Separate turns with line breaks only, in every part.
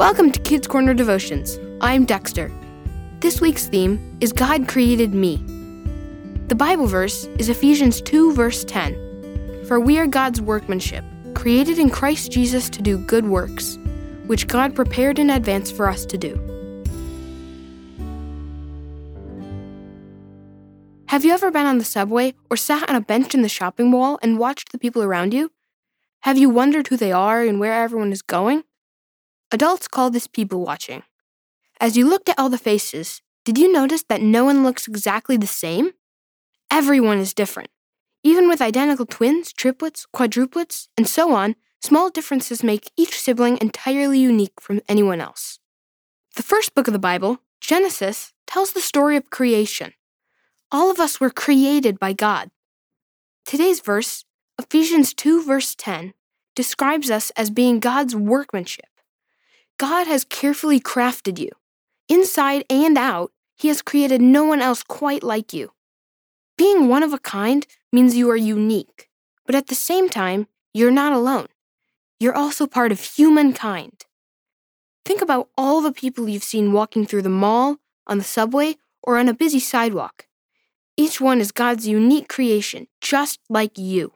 Welcome to Kids Corner Devotions. I'm Dexter. This week's theme is God created me. The Bible verse is Ephesians 2, verse 10. For we are God's workmanship, created in Christ Jesus to do good works, which God prepared in advance for us to do. Have you ever been on the subway or sat on a bench in the shopping mall and watched the people around you? Have you wondered who they are and where everyone is going? Adults call this people watching. As you looked at all the faces, did you notice that no one looks exactly the same? Everyone is different. Even with identical twins, triplets, quadruplets, and so on, small differences make each sibling entirely unique from anyone else. The first book of the Bible, Genesis, tells the story of creation. All of us were created by God. Today's verse, Ephesians 2, verse 10, describes us as being God's workmanship. God has carefully crafted you. Inside and out, He has created no one else quite like you. Being one of a kind means you are unique, but at the same time, you're not alone. You're also part of humankind. Think about all the people you've seen walking through the mall, on the subway, or on a busy sidewalk. Each one is God's unique creation, just like you.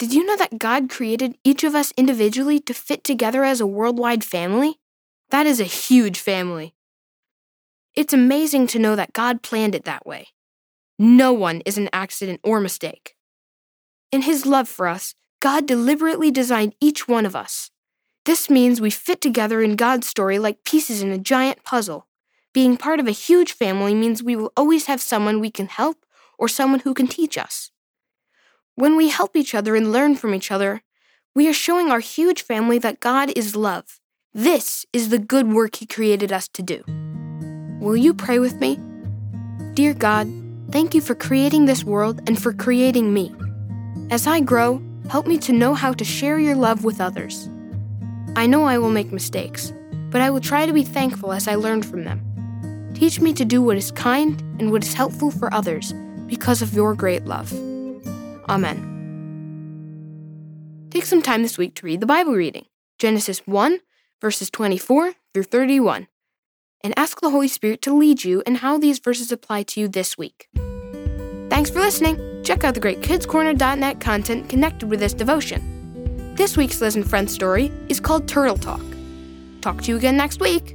Did you know that God created each of us individually to fit together as a worldwide family? That is a huge family. It's amazing to know that God planned it that way. No one is an accident or mistake. In His love for us, God deliberately designed each one of us. This means we fit together in God's story like pieces in a giant puzzle. Being part of a huge family means we will always have someone we can help or someone who can teach us. When we help each other and learn from each other, we are showing our huge family that God is love. This is the good work He created us to do. Will you pray with me? Dear God, thank you for creating this world and for creating me. As I grow, help me to know how to share your love with others. I know I will make mistakes, but I will try to be thankful as I learn from them. Teach me to do what is kind and what is helpful for others because of your great love. Amen. Take some time this week to read the Bible reading Genesis 1, verses 24 through 31, and ask the Holy Spirit to lead you in how these verses apply to you this week. Thanks for listening. Check out the great kidscorner.net content connected with this devotion. This week's Liz and Friends story is called Turtle Talk. Talk to you again next week.